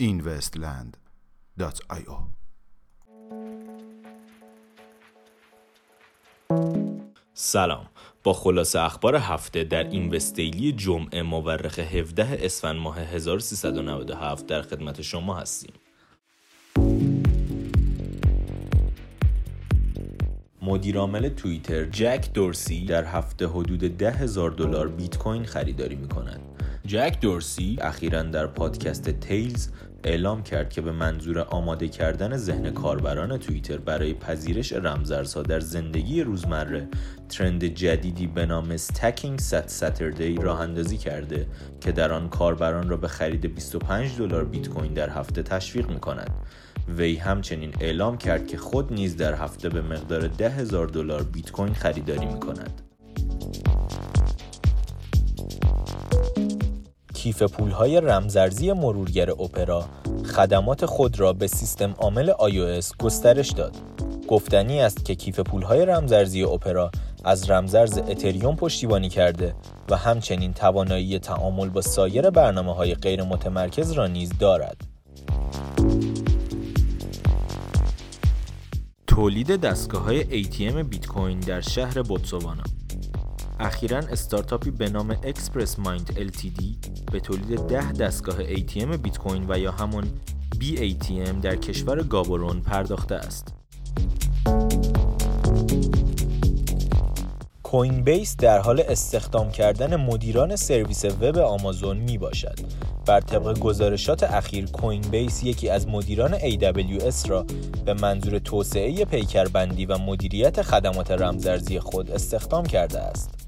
investland.io سلام. با خلاصه اخبار هفته در این وستیلی جمعه مورخ 17 اسفند ماه 1397 در خدمت شما هستیم. مدیرعامل توییتر جک دورسی در هفته حدود ده هزار دلار بیت کوین خریداری می کند. جک دورسی اخیرا در پادکست Tales اعلام کرد که به منظور آماده کردن ذهن کاربران توییتر برای پذیرش رمزارزها در زندگی روزمره ترند جدیدی به نام Stacking Sats Saturday راه اندازی کرده که در آن کاربران را به خرید 25 دلار بیت کوین در هفته تشویق می کند. وی همچنین اعلام کرد که خود نیز در هفته به مقدار ده هزار دلار بیت کوین خریداری می کند. کیف پولهای رمزارزی مرورگر اپرا خدمات خود را به سیستم عامل iOS گسترش داد. گفتنی است که کیف پولهای رمزارزی اپرا از رمزارز اتریوم پشتیبانی کرده و همچنین توانایی تعامل با سایر برنامه های غیر متمرکز را نیز دارد. تولید دستگاه های ATM بیت کوین در شهر بوتسوانا اخیرا استارتاپی به نام Express Mind LTD به تولید 10 دستگاه ATM بیت کوین و یا همون BATM در کشور گابورون پرداخته است. Coinbase در حال استخدام کردن مدیران سرویس وب آمازون می باشد. بر طبق گزارشات اخیر Coinbase یکی از مدیران AWS را به منظور توسعه پیکربندی و مدیریت خدمات رمزارزی خود استخدام کرده است.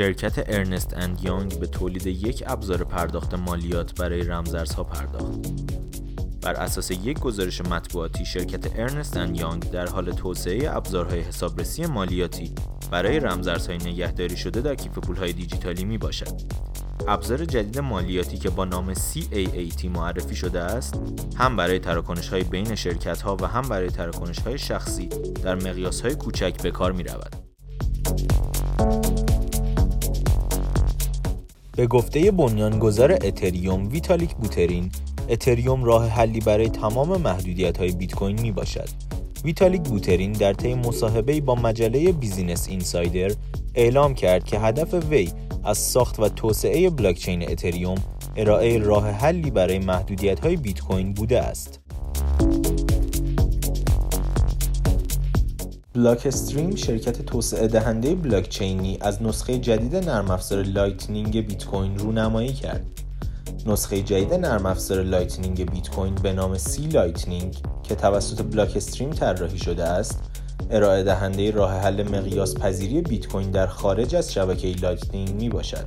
شرکت Ernst and Young به تولید یک ابزار پرداخت مالیات برای رمزارزها پرداخت. بر اساس یک گزارش مطبوعاتی شرکت Ernst and Young در حال توسعه ابزارهای حسابرسی مالیاتی برای رمزارزهای نگهداری شده در کیف پولهای دیجیتالی می باشد. ابزار جدید مالیاتی که با نام CAAT معرفی شده است هم برای تراکنش های بین شرکت ها و هم برای تراکنش های شخصی در مقیاس های کوچک به کار می رود. به گفته بنیانگذار اتریوم ویتالیک بوترین اتریوم راه حلی برای تمام محدودیت های بیت کوین می باشد. ویتالیک بوترین در طی مصاحبه‌ای با مجله Business Insider اعلام کرد که هدف وی از ساخت و توسعه بلاکچین اتریوم ارائه راه حلی برای محدودیت های بیت کوین بوده است. Blockstream شرکت توسعه دهنده بلاکچینی از نسخه جدید نرم افزار Lightning بیت کوین رونمایی کرد. نسخه جدید نرم افزار Lightning بیت کوین به نام C-Lightning که توسط Blockstream طراحی شده است، ارائه دهنده راه حل مقیاس پذیری بیت کوین در خارج از شبکه Lightning می باشد.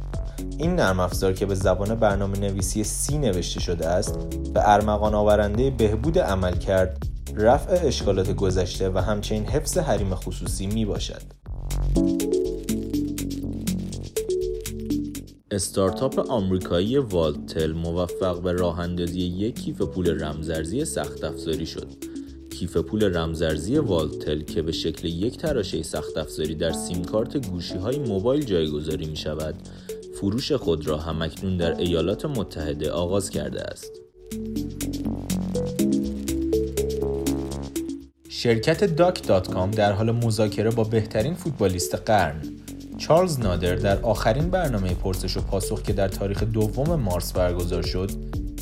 این نرم افزار که به زبان برنامه نویسی C نوشته شده است، به ارمغان آورنده بهبود عمل کرد رفع اشکالات گذشته و همچنین حفظ حریم خصوصی می باشد. استارتاپ آمریکایی VaultTel موفق به راه اندازی یک کیف پول رمزارزی سخت افزاری شد. کیف پول رمزارزی VaultTel که به شکل یک تراشه سخت افزاری در سیم کارت گوشی های موبایل جایگذاری می شود، فروش خود را همکنون در ایالات متحده آغاز کرده است. شرکت Doc.com در حال مذاکره با بهترین فوتبالیست قرن چارلز نادر در آخرین برنامه پرسش و پاسخ که در تاریخ دوم مارس برگزار شد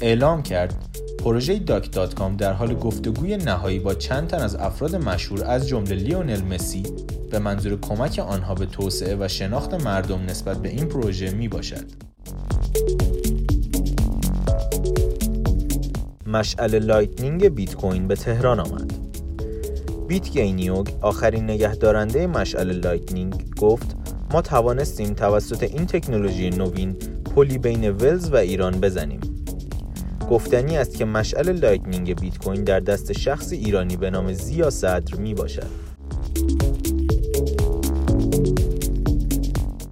اعلام کرد پروژه Doc.com در حال گفتگوی نهایی با چند تن از افراد مشهور از جمله لیونل مسی به منظور کمک آنها به توسعه و شناخت مردم نسبت به این پروژه می باشد. مشعل Lightning بیت کوین به تهران آمد. بیت گینیوگ آخرین نگهدارنده مشعل لایتنینگ گفت ما توانستیم توسط این تکنولوژی نوین پلی بین ولز و ایران بزنیم. گفتنی است که مشعل Lightning بیت کوین در دست شخص ایرانی به نام ضیا صدر می باشد.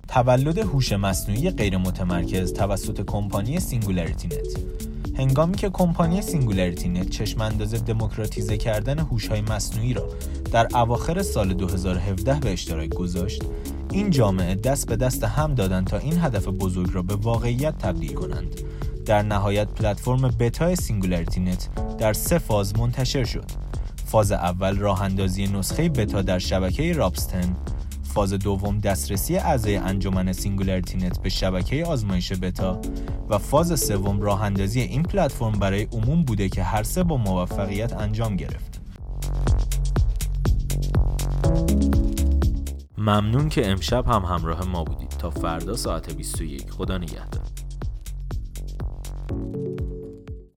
تولد هوش مصنوعی غیر متمرکز توسط کمپانی SingularityNET هنگامی که کمپانی SingularityNET چشم انداز دموکراتیزه کردن هوش‌های مصنوعی را در اواخر سال 2017 به اشتراک گذاشت این جامعه دست به دست هم دادند تا این هدف بزرگ را به واقعیت تبدیل کنند. در نهایت پلتفرم بتا SingularityNET در سه فاز منتشر شد. فاز اول راه اندازی نسخه بتا در شبکه Ropsten فاز دوم دسترسی اعضای انجمن SingularityNET به شبکه آزمایش بتا و فاز سوم راه اندازی این پلتفرم برای عموم بوده که هر سه با موفقیت انجام گرفت. ممنون که امشب هم همراه ما بودید. تا فردا ساعت 21 خدا نگهدار.